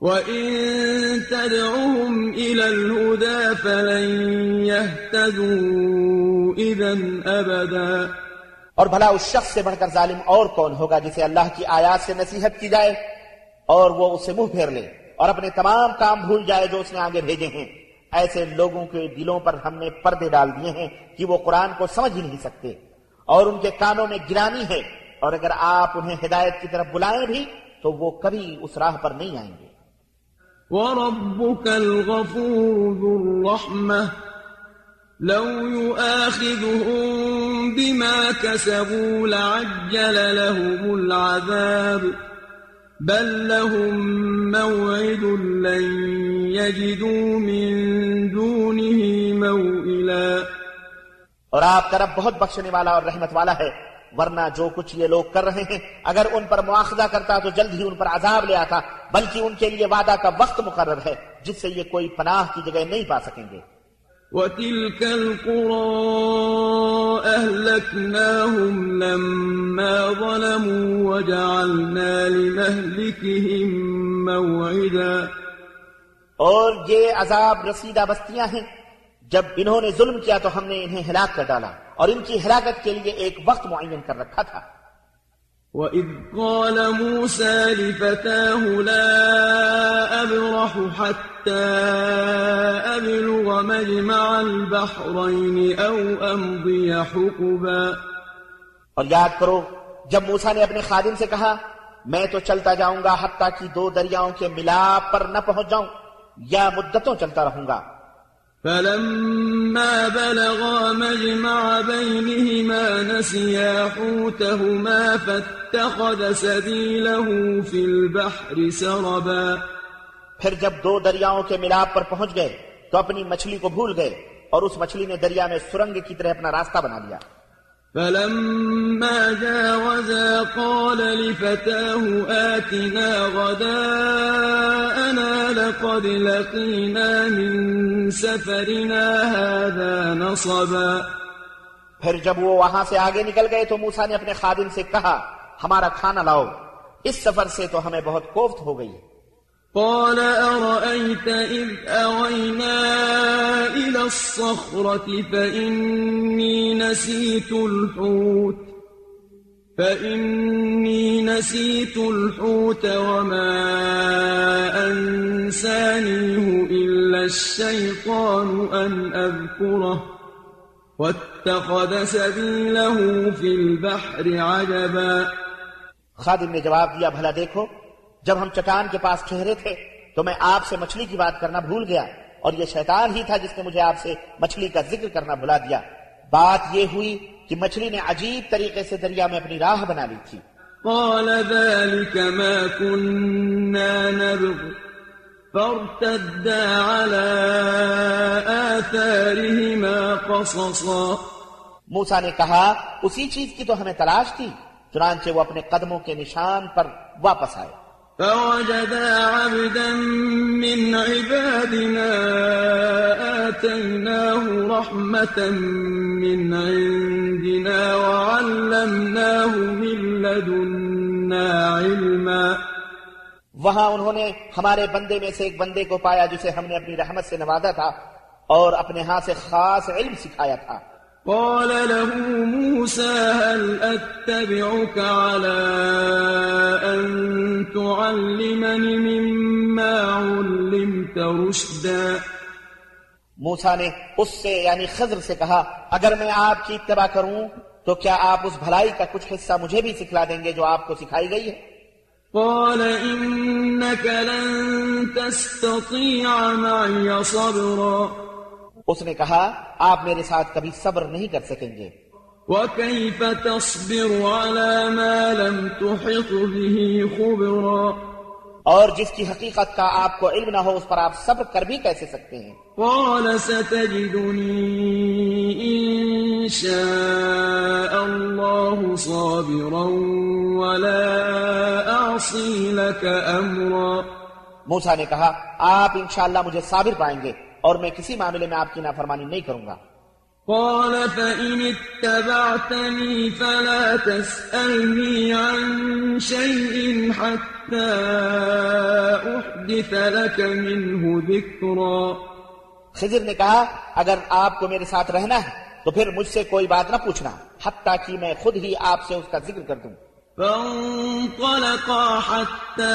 وإن تدعهم إلى الهدى فلن يهتدوا إذا أبدا۔ اور بھلا اس شخص سے بڑھ کر ظالم اور کون ہوگا جسے اللہ کی آیات سے نصیحت کی جائے اور وہ اسے منہ پھیر لے اور اپنے تمام کام بھول جائے جو اس نے آگے بھیجے ہیں۔ ایسے لوگوں کے دلوں پر ہم نے پردے ڈال دیے ہیں کہ وہ قرآن کو سمجھ ہی نہیں سکتے۔ اور ان کے کانوں میں گرانی ہے اور اگر آپ انہیں ہدایت کی طرف بلائیں بھی تو وہ کبھی اس راہ پر نہیں آئیں گے۔ وربك الغفور ذو الرحمة. لو يؤاخذهم بما كسبوا لعجل لهم العذاب. بل لهم موعد لن يجدوا من دونه موئلا. اور آپ کا رب بہت بخشنے والا اور رحمت والا ہے۔ ورنہ جو کچھ یہ لوگ کر رہے ہیں اگر ان پر مواخذہ کرتا تو جلد ہی ان پر عذاب لے آتا بلکہ ان کے لیے وعدہ کا وقت مقرر ہے جس سے یہ کوئی پناہ کی جگہ نہیں پا سکیں گے۔ وتلك القرى أهلكناهم لما ظلموا وجعلنا لمهلكهم موعدا۔ اور یہ عذاب رسیدہ بستیاں ہیں جب انہوں نے ظلم کیا تو ہم نے انہیں ہلاک کر ڈالا۔ اور ان کی ہلاکت کے لیے ایک وقت معین کر رکھا تھا۔ وَإِذْ قَالَ مُوسَى لِفَتَاهُ لَا أَبْرَحُ حَتَّى أَبْلُغَ مَجْمَعَ الْبَحْرَيْنِ أَوْ أَمْضِيَ حُقُبًا۔ اور یاد کرو جب موسا نے اپنے خادم سے کہا میں تو چلتا جاؤں گا حتیٰ کہ دو دریاؤں کے ملاپ پر نہ پہنچ جاؤں یا مدتوں چلتا رہوں گا۔ فلما بلغا مجمع بينهما نسيا حوتهما فاتخذ سبيله في البحر سربا. پھر جب دو دریاؤں کے ملاب پر پہنچ گئے تو اپنی مچھلی کو بھول گئے اور اس مچھلی نے دریا میں سرنگ کی طرح اپنا راستہ بنا لیا۔ فلما جاوزا قال لفتاه آتنا غداءنا لقد لقينا من سفرنا هذا نصبا پھر جب وہ وہاں سے آگے نکل گئے تو موسیٰ نے اپنے خادم سے کہا ہمارا کھانا لاؤ۔ اس سفر سے تو ہمیں بہت کوفت ہو گئی قال أرأيت إذ أوينا إلى الصخرة فإني نسيت الحوت فإني نسيت الحوت وما أنسانيه إلا الشيطان أن أذكره واتخذ سبيله في البحر عجبا. خادم جواب دیا بھلا دیکھو جب ہم چٹان کے پاس ٹھہرے تھے تو میں آپ سے مچھلی کی بات کرنا بھول گیا اور یہ شیطان ہی تھا جس نے مجھے آپ سے مچھلی کا ذکر کرنا بھلا دیا۔ بات یہ ہوئی کہ مچھلی نے عجیب طریقے سے دریا میں اپنی راہ بنا لی تھی۔ قال ذلك ما كنا نبغ فارتدا على آثارهما قصصا۔ موسا نے کہا اسی چیز کی تو ہمیں تلاش تھی چنانچہ وہ اپنے قدموں کے نشان پر واپس آئے۔ فوجدا عبدا من عبادنا آتيناه رحمة من عندنا وعلمناه من لدنا علما. وہاں انہوں نے ہمارے بندے میں سے ایک بندے کو پایا جسے ہم نے اپنی رحمت سے نوازا تھا اور اپنے ہاں سے خاص علم سکھایا تھا۔ قال له موسى هل أتبعك على أن تعلمني مما علمت رشدا؟ موسا نے اس سے یعنی خضر سے کہا اگر میں آپ کی اتباع کروں تو کیا آپ اس بھلائی کا کچھ حصہ مجھے بھی سکھلا دیں گے جو آپ کو سکھائی گئی ہے؟ قال إنك لن تستطيع معي صبرا. اس نے کہا آپ میرے ساتھ کبھی صبر نہیں کر سکیں گے۔ وكيف تصبر على ما لم تحط به خبرا۔ اور جس کی حقیقت کا آپ کو علم نہ ہو اس پر آپ صبر کر بھی کیسے سکتے ہیں؟ قال ستجدني إن شاء الله صابرا ولا أعصي لك أمرا۔ موسا نے کہا آپ انشاءاللہ مجھے صابر پائیں گے۔ اور میں کسی معاملے میں آپ کی نافرمانی نہیں کروں گا۔ قال فإن اتبعتني فلا تسألني عن شيء حتى أحدث لك منه ذكرا۔ خضر نے کہا اگر آپ کو میرے ساتھ رہنا ہے تو پھر مجھ سے کوئی بات نہ پوچھنا حتیٰ کہ میں خود ہی آپ سے اس کا ذکر کر دوں۔ فانطلقا حتى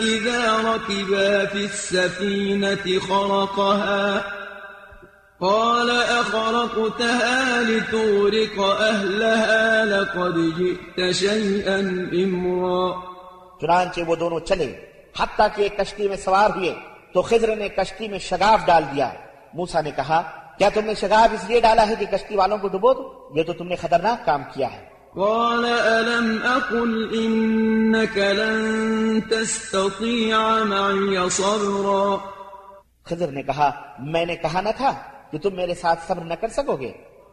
إذا ركبا في السفينة خرقها. قال أخرقتها لتغرق أهلها، لقد جئت شيئا إمرا. چنانچہ وہ دونوں چلے، حتیٰ کہ ایک کشتی میں سوار ہوئے، تو خضر نے کشتی میں شگاف ڈال دیا۔ موسا نے کہا، کیا تم نے شگاف اس لیے ڈالا ہے کہ کشتی والوں کو ڈبو دو؟ یہ تو تم نے خطرناک کام کیا ہے۔ قال ألم أقل إنك لن تستطيع معي صبرا؟ خضر نے کہا میں نے کہا نہ تھا کہ تم میرے ساتھ صبر نہ کر سکو گے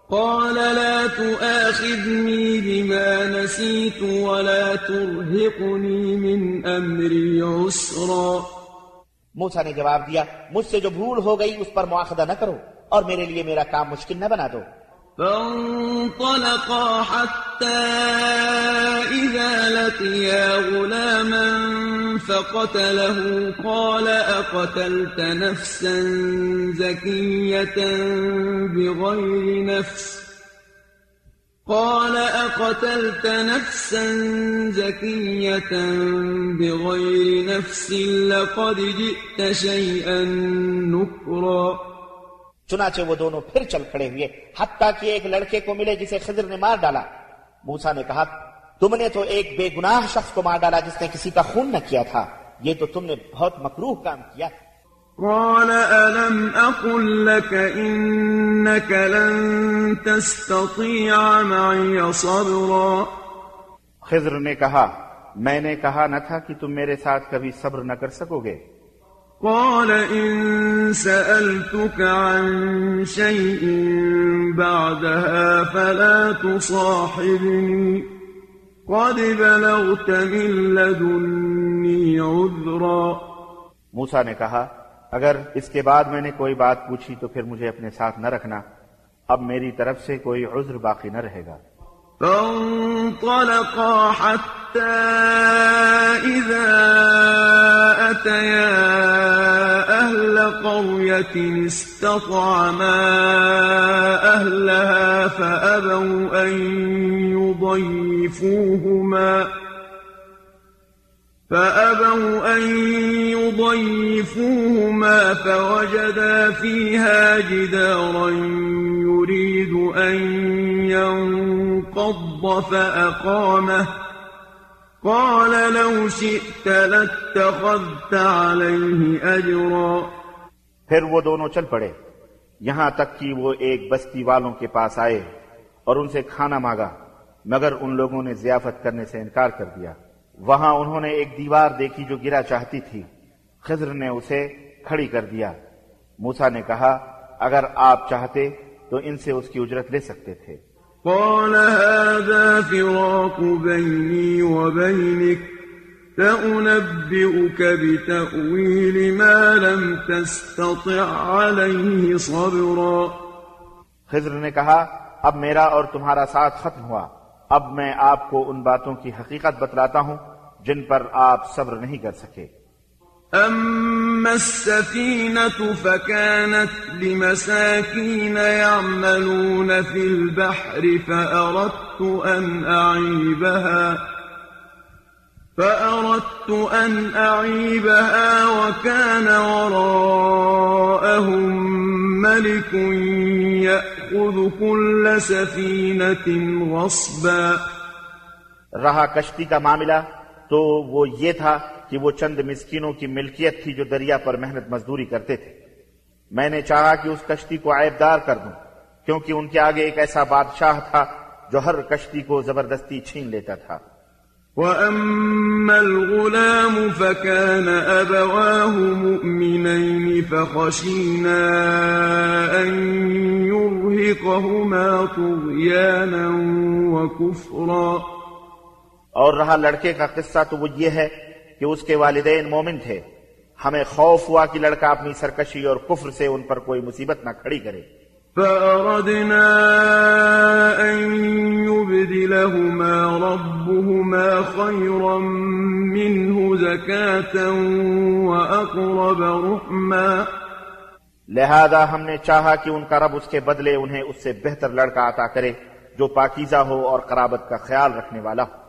قال لا تؤاخذني بما نسيت ولا ترهقني من أمري عسرا۔ موسا نے جواب دیا مجھ سے جو بھول ہو گئی اس پر مواخذہ نہ کرو اور میرے لیے میرا کام مشکل نہ بنا دو۔ فانطلقا حتى إذا لقيا غلاما فقتله قال أقتلت نفسا زكية بغير نفس قال أقتلت نفسا زكية بغير نفس لقد جئت شيئا نكرا چنانچہ وہ دونوں پھر چل کھڑے ہوئے حتیٰ کہ ایک لڑکے کو ملے جسے خضر نے مار ڈالا۔ موسا نے کہا تم نے تو ایک بے گناہ شخص کو مار ڈالا جس نے کسی کا خون نہ کیا تھا۔ یہ تو تم نے بہت مکروح کام کیا۔ قال ألم أقل لك إنك لن تستطيع معي صبرا؟ خضر نے کہا میں نے کہا نہ تھا کہ تم میرے ساتھ کبھی صبر نہ کر سکو گے۔ قال إن سألتك عن شيء بعدها فلا تصاحبني. قد بلغت من لدني عذرا. موسا نے کہا، اگر اس کے بعد میں نے کوئی بات پوچھی تو پھر مجھے اپنے ساتھ نہ رکھنا، اب میری طرف سے کوئی عذر باقی نہ رہے گا۔ فانطلقا حتى إذا أتيا أهل قرية استطعما أهلها فأبوا أن يضيفوهما فأبوا فأبوا أن يضيفوهما فوجدا فيها جدارا يريد أن ينقض فأقامه. قال لو شئت لاتخذت عليه أجرا. پھر وہ دونوں چل پڑے۔ یہاں تک کہ وہ ایک بستی والوں کے پاس آئے اور ان سے کھانا مانگا، مگر ان لوگوں نے ضیافت کرنے سے انکار کر دیا۔ وہاں انہوں نے ایک دیوار دیکھی جو گرا چاہتی تھی۔ خضر نے اسے کھڑی کر دیا۔ موسا نے کہا اگر آپ چاہتے تو ان سے اس کی اجرت لے سکتے تھے۔ قال هذا فراق بيني وبينك سأنبئك بتأويل ما لم تستطع عليه صبرا۔ خضر نے کہا اب میرا اور تمہارا ساتھ ختم ہوا۔ اب میں آپ کو ان باتوں کی حقیقت بتلاتا ہوں۔ جن پر آپ صبر نہیں کر سکے أما السفينة فكانت لمساكين يعملون في البحر فأردت أن أعيبها فأردت أن أعيبها وكان وراءهم ملك يأخذ كل سفينة غصبا۔ رہا کشتی کا معاملہ تو وہ یہ تھا کہ وہ چند مسکینوں کی ملکیت تھی جو دریا پر محنت مزدوری کرتے تھے۔ میں نے چاہا کہ اس کشتی کو عیبدار کر دوں، کیونکہ ان کے آگے ایک ایسا بادشاہ تھا جو ہر کشتی کو زبردستی چھین لیتا تھا۔ وأما الغلام فكان أبواه مؤمنين فخشينا أن يرهقهما طغيانا وكفرا اور رہا لڑکے کا قصہ تو وہ یہ ہے کہ اس کے والدین مومن تھے۔ ہمیں خوف ہوا کہ لڑکا اپنی سرکشی اور کفر سے ان پر کوئی مصیبت نہ کھڑی کرے۔ فأردنا أن يبدلهما ربهما خيرا منه زكاة وأقرب رحما۔ لہذا ہم نے چاہا کہ ان کا رب اس کے بدلے انہیں اس سے بہتر لڑکا عطا کرے جو پاکیزہ ہو اور قرابت کا خیال رکھنے والا ہو۔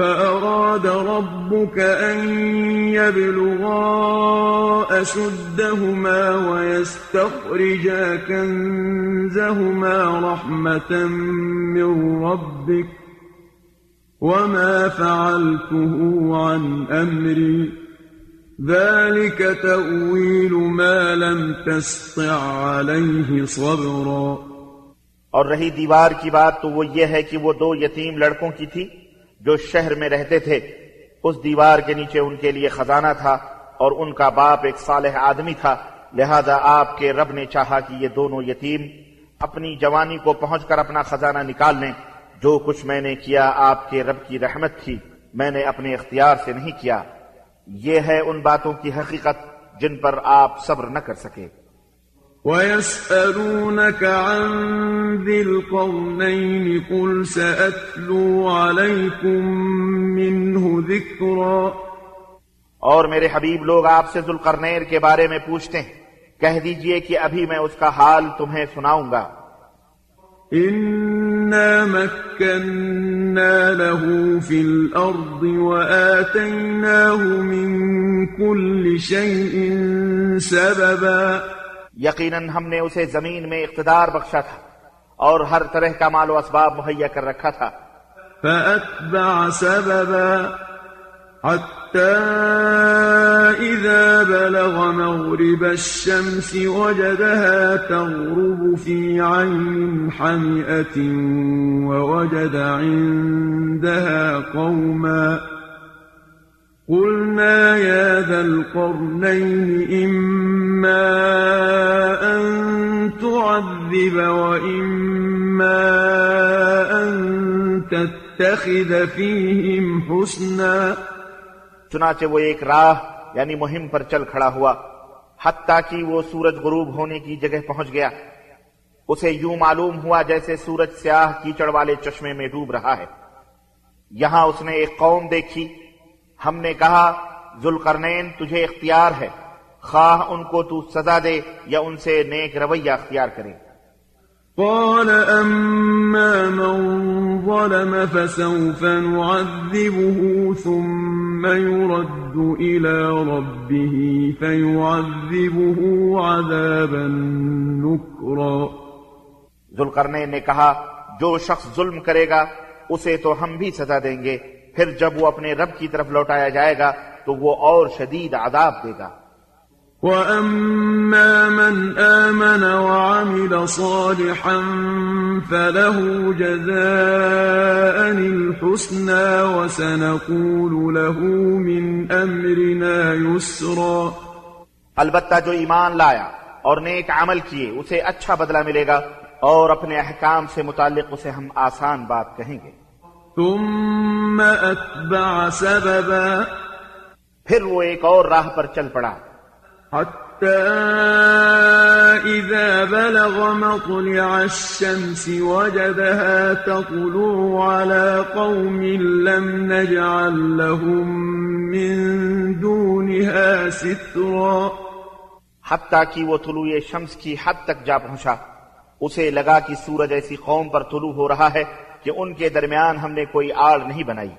فأراد ربك أن يبلغا أشدهما ويستخرجا كنزهما رحمة من ربك وما فعلته عن أمري. ذلك تأويل ما لم تستع عليه صبرا. اور رہی دیوار کی بات تو وہ یہ ہے کہ وہ دو یتیم لڑکوں کی تھی جو شہر میں رہتے تھے، اس دیوار کے نیچے ان کے لیے خزانہ تھا اور ان کا باپ ایک صالح آدمی تھا، لہذا آپ کے رب نے چاہا کہ یہ دونوں یتیم اپنی جوانی کو پہنچ کر اپنا خزانہ نکال لیں۔ جو کچھ میں نے کیا آپ کے رب کی رحمت تھی، میں نے اپنے اختیار سے نہیں کیا۔ یہ ہے ان باتوں کی حقیقت جن پر آپ صبر نہ کر سکے۔ ويسألونك عن ذي القرنين قل سأتلو عليكم منه ذكرا. اور میرے حبیب لوگ آپ سے ذوالقرنیر کے بارے میں پوچھتے ہیں۔ کہہ دیجئے کہ ابھی میں اس کا حال تمہیں سناؤں گا۔ إِنَّا مَكَّنَّا لَهُ فِي الْأَرْضِ وَآتَيْنَاهُ مِن كُلِّ شَيْءٍ سَبَبًا یقینا ہم نے اسے زمین میں اقتدار بخشا تھا اور ہر طرح کا مال و اسباب مہیا کر رکھا تھا۔ فأتبع سببا حتى إذا بلغ مغرب الشمس وجدها تغرب في عين حمئة ووجد عندها قوماً قلنا يا ذا القرنين إما أن تعذب وإما أن تتخذ فيهم حسنا. چنانچہ وہ ایک راہ یعنی مہم پر چل کھڑا ہوا، حتیٰ کہ وہ سورج غروب ہونے کی جگہ پہنچ گیا۔ اسے یوں معلوم ہوا جیسے سورج سیاہ کیچڑ والے چشمے میں ڈوب رہا ہے۔ یہاں اس نے ایک قوم دیکھی ہم نے کہا ذوالقرنین تجھے اختیار ہے خواہ ان کو تو سزا دے یا ان سے نیک رویہ اختیار کرے۔ قال أما من ظلم فسوف نعذبه ثم يرد إلى ربه فيعذبه عذابا نكرا۔ ذوالقرنین نے کہا جو شخص ظلم کرے گا اسے تو ہم بھی سزا دیں گے۔ پھر جب وہ اپنے رب کی طرف لوٹایا جائے گا تو وہ اور شدید عذاب دے گا۔ وَأَمَّا مَنْ آمَنَ وَعَمِلَ صَالِحًا فَلَهُ جَزَاءً الْحُسْنَى وَسَنَقُولُ لَهُ مِنْ أَمْرِنَا يُسْرًا۔ البتہ جو ایمان لایا اور نیک عمل کیے اسے اچھا بدلہ ملے گا اور اپنے احکام سے متعلق اسے ہم آسان بات کہیں گے۔ ثم أتبع سببا پھر وہ ایک اور راہ پر چل پڑا۔ حتى إذا بلغ مطلع الشمس وجدها تطلع على قوم لم نجعل لهم من دونها سترا۔ حتیٰ کہ وہ طلوع شمس کی حد تک جا پہنچا۔ اسے لگا کہ سورج ایسی قوم پر طلوع ہو رہا ہے کہ ان کے درمیان ہم نے کوئی آڑ نہیں بنائی۔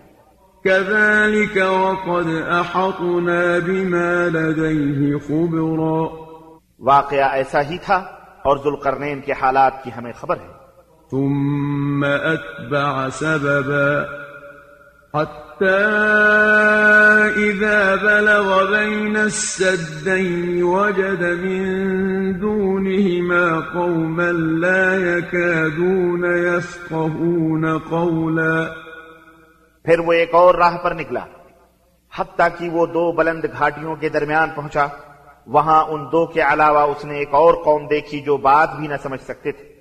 كذلك وقد أحطنا بما لديه خبرا۔ واقعہ ایسا ہی تھا اور ذوالقرنین کے حالات کی ہمیں خبر ہے۔ ثم أتبع سببا۔ حتى إذا بلغ بين السدين وجد من دونهما قوما لا يكادون يفقهون قولا پھر وہ ایک اور راہ پر نکلا۔ حتیٰ کہ وہ دو بلند گھاٹیوں کے درمیان پہنچا، وہاں ان دو کے علاوہ اس نے ایک اور قوم دیکھی جو بات بھی نہ سمجھ سکتے تھے۔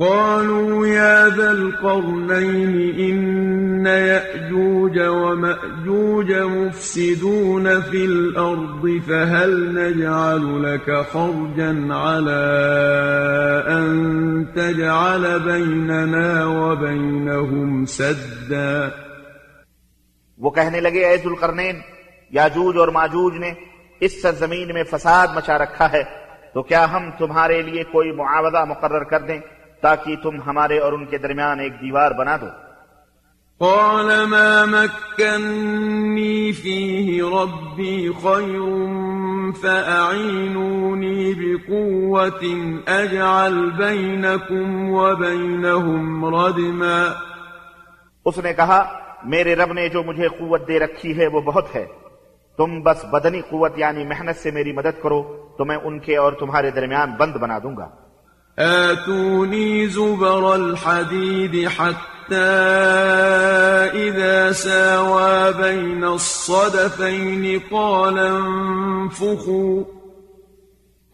قالوا يا ذا القرنين إن يأجوج ومأجوج مفسدون في الأرض فهل نجعل لك خرجا على أن تجعل بيننا وبينهم سدا وہ کہنے لگے، اے ذوالقرنین یاجوج اور ماجوج نے اس سرزمین میں فساد مچا رکھا ہے، تو کیا ہم تمہارے لیے کوئی معاوضہ مقرر کر دیں؟ تاکہ تم ہمارے اور ان کے درمیان ایک دیوار بنا دو۔ قال ما مكني فيه ربي خير فأعينوني بقوة أجعل بينكم وبينهم ردما۔ اس نے کہا میرے رب نے جو مجھے قوت دے رکھی ہے وہ بہت ہے۔ تم بس بدنی قوت یعنی محنت سے میری مدد کرو تو میں ان کے اور تمہارے درمیان بند بنا دوں گا۔ آتوني زبر الحديد حتى إذا ساوى بين الصدفين قال انفخوا.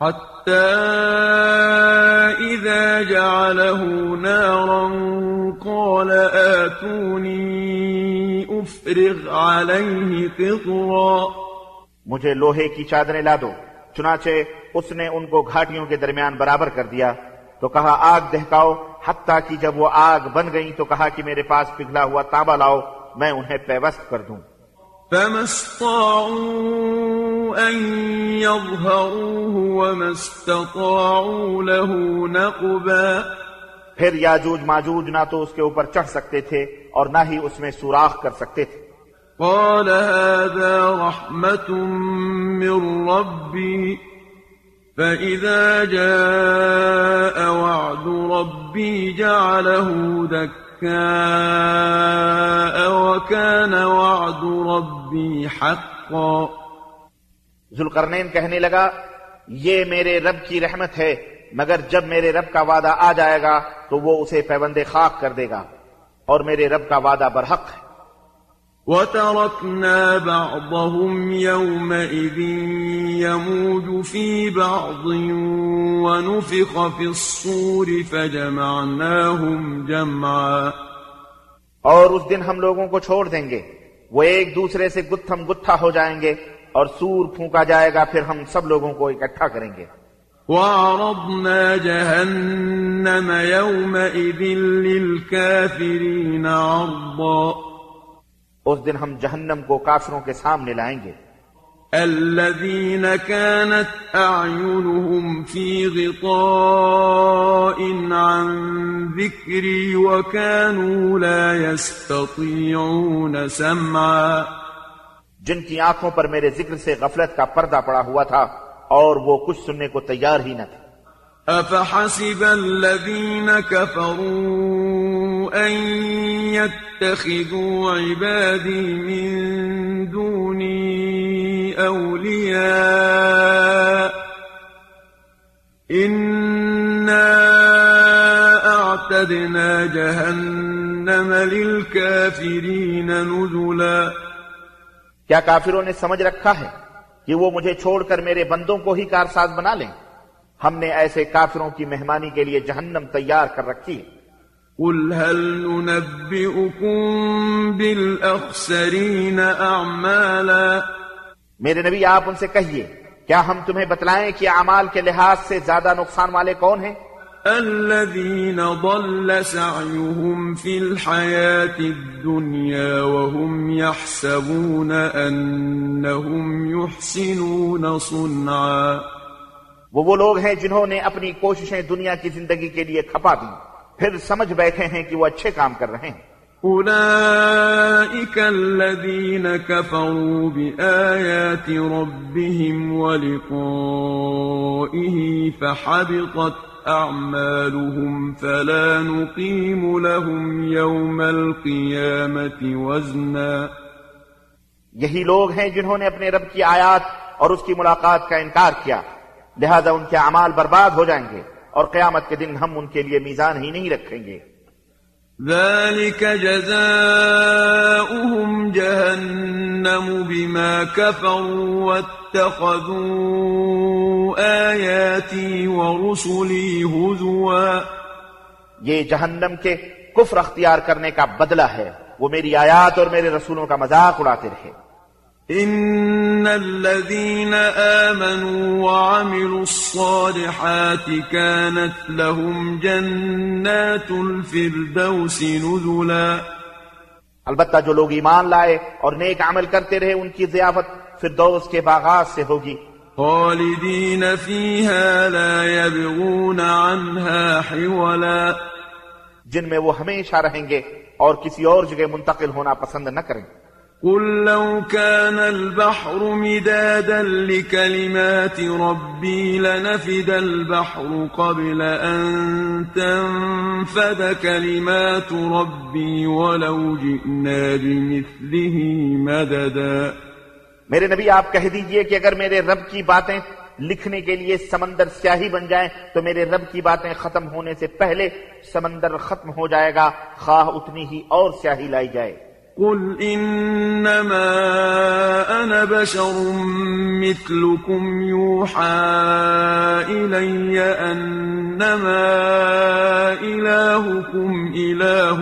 حتى إذا جعله نارا قال آتوني أفرغ عليه قطرا. مجھے لوہے کی چادریں لا دو۔ چنانچہ اس نے ان کو گھاٹیوں کے درمیان برابر کر دیا تو کہا آگ دہکاؤ حتیٰ کہ جب وہ آگ بن گئی تو کہا کہ میرے پاس پگھلا ہوا تانبا لاؤ میں انہیں پیوست کر دوں۔ فما استطاعوا أن يظهروه وما استطاعوا له نقبا۔ پھر یاجوج ماجوج نہ تو اس کے اوپر چڑھ سکتے تھے اور نہ ہی اس میں سوراخ کر سکتے تھے۔ قال هذا رحمة من ربي، فإذا جاء وعد ربي جعله دكاء وكان وعد ربي حقا. ذوالقرنین کہنے لگا، یہ میرے رب کی رحمت ہے، مگر جب میرے رب کا وعدہ آ جائے گا تو وہ اسے پیوند خاک کر دے گا، اور میرے رب کا وعدہ برحق ہے۔ وتركنا بعضهم يومئذ يموج في بعض ونفخ في الصور فجمعناهم جمعا اور اس دن ہم لوگوں کو چھوڑ دیں گے۔ وہ ایک دوسرے سے گتھم گتھا ہو جائیں گے اور سور پھونکا جائے گا پھر ہم سب لوگوں کو اکٹھا کریں گے۔ وعرضنا جهنم يومئذ للكافرين عرضا۔ اس دن ہم جہنم کو کافروں کے سامنے لائیں گے۔ الذين كانت أعينهم في غطاء عن ذكري وكانوا لا يستطيعون سمعا۔ جن کی آنکھوں پر میرے ذکر سے غفلت کا پردہ پڑا ہوا تھا اور وہ کچھ سننے کو تیار ہی نہ تھے۔ أفحسب الذين كفروا أن يتخذوا عبادي من دوني أولياء إنا أعتدنا جهنم للكافرين نزلا کیا کافروں نے سمجھ رکھا ہے کہ وہ مجھے چھوڑ کر میرے بندوں کو ہی کارساز بنا لیں؟ ہم نے ایسے کافروں کی مہمانی کے لیے جہنم تیار کر رکھی ہے۔ قل هل ننبئكم بالأخسرين أعمالا میرے نبی آپ ان سے کہیے کیا ہم تمہیں بتلائیں کہ اعمال کے لحاظ سے زیادہ نقصان والے کون ہیں؟ الذين ضل سعيهم في الحياة الدنيا وهم يحسبون أنهم يحسنون صنعا وہ وہ لوگ ہیں جنہوں نے اپنی کوششیں دنیا کی زندگی کے لیے کھپا دی پھر سمجھ بیٹھے ہیں کہ وہ اچھے کام کر رہے ہیں۔ أولئك الذين كفروا بآيات ربهم ولقائه فحبطت أعمالهم فلا نقيم لهم يوم القيامة وزنا۔ یہی لوگ ہیں جنہوں نے اپنے رب کی آیات اور اس کی ملاقات کا انکار کیا۔ لہذا ان کے اعمال برباد ہو جائیں گے۔ اور قیامت کے دن ہم ان کے لیے میزان ہی نہیں رکھیں گے۔ ذلك جزاؤهم جهنم بما كفروا واتخذوا آياتي ورسلي هزوا۔ یہ جہنم کے کفر اختیار کرنے کا بدلہ ہے۔ وہ میری آیات اور میرے رسولوں کا مذاق اڑاتے رہے۔ إن الذين آمنوا وعملوا الصالحات كانت لهم جنات الفردوس نزلا البتہ جو لوگ ایمان لائے اور نیک عمل کرتے رہے ان کی ضیافت فردوس کے باغات سے ہوگی۔ خالدين فيها لا يبغون عنها حولا جن میں وہ ہمیشہ رہیں گے اور کسی اور جگہ منتقل ہونا پسند نہ کریں۔ قل لو كان البحر مدادا لكلمات ربي لنفد البحر قبل أن تنفد كلمات ربي ولو جئنا بمثله مددا میرے نبی، آپ کہہ دیجیے کہ اگر میرے رب کی باتیں لکھنے کے لیے سمندر سیاہی بن جائیں، تو میرے رب کی باتیں ختم ہونے سے پہلے سمندر ختم ہو جائے گا، خواہ اتنی ہی اور سیاہی لائی جائے۔ قل إنما أنا بشر مثلكم يوحى إلي أنما إلهكم إله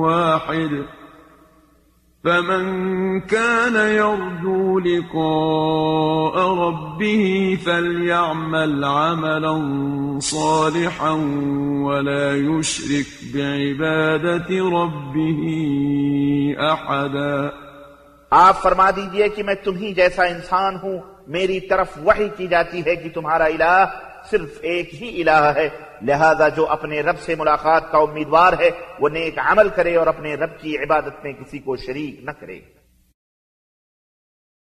واحد فمن كان يرجو لقاء ربه فليعمل عملا صالحا ولا يشرك بعبادة ربه أحدا. آپ فرما دیجئے کہ میں تمہیں جیسا انسان ہوں میری طرف وحی کی جاتی ہے کہ تمہارا الہ صرف ایک ہی الہ ہے۔ لہذا جو اپنے رب سے ملاقات کا امیدوار ہے، وہ نیک عمل کرے اور اپنے رب کی عبادت میں کسی کو شریک نہ کرے۔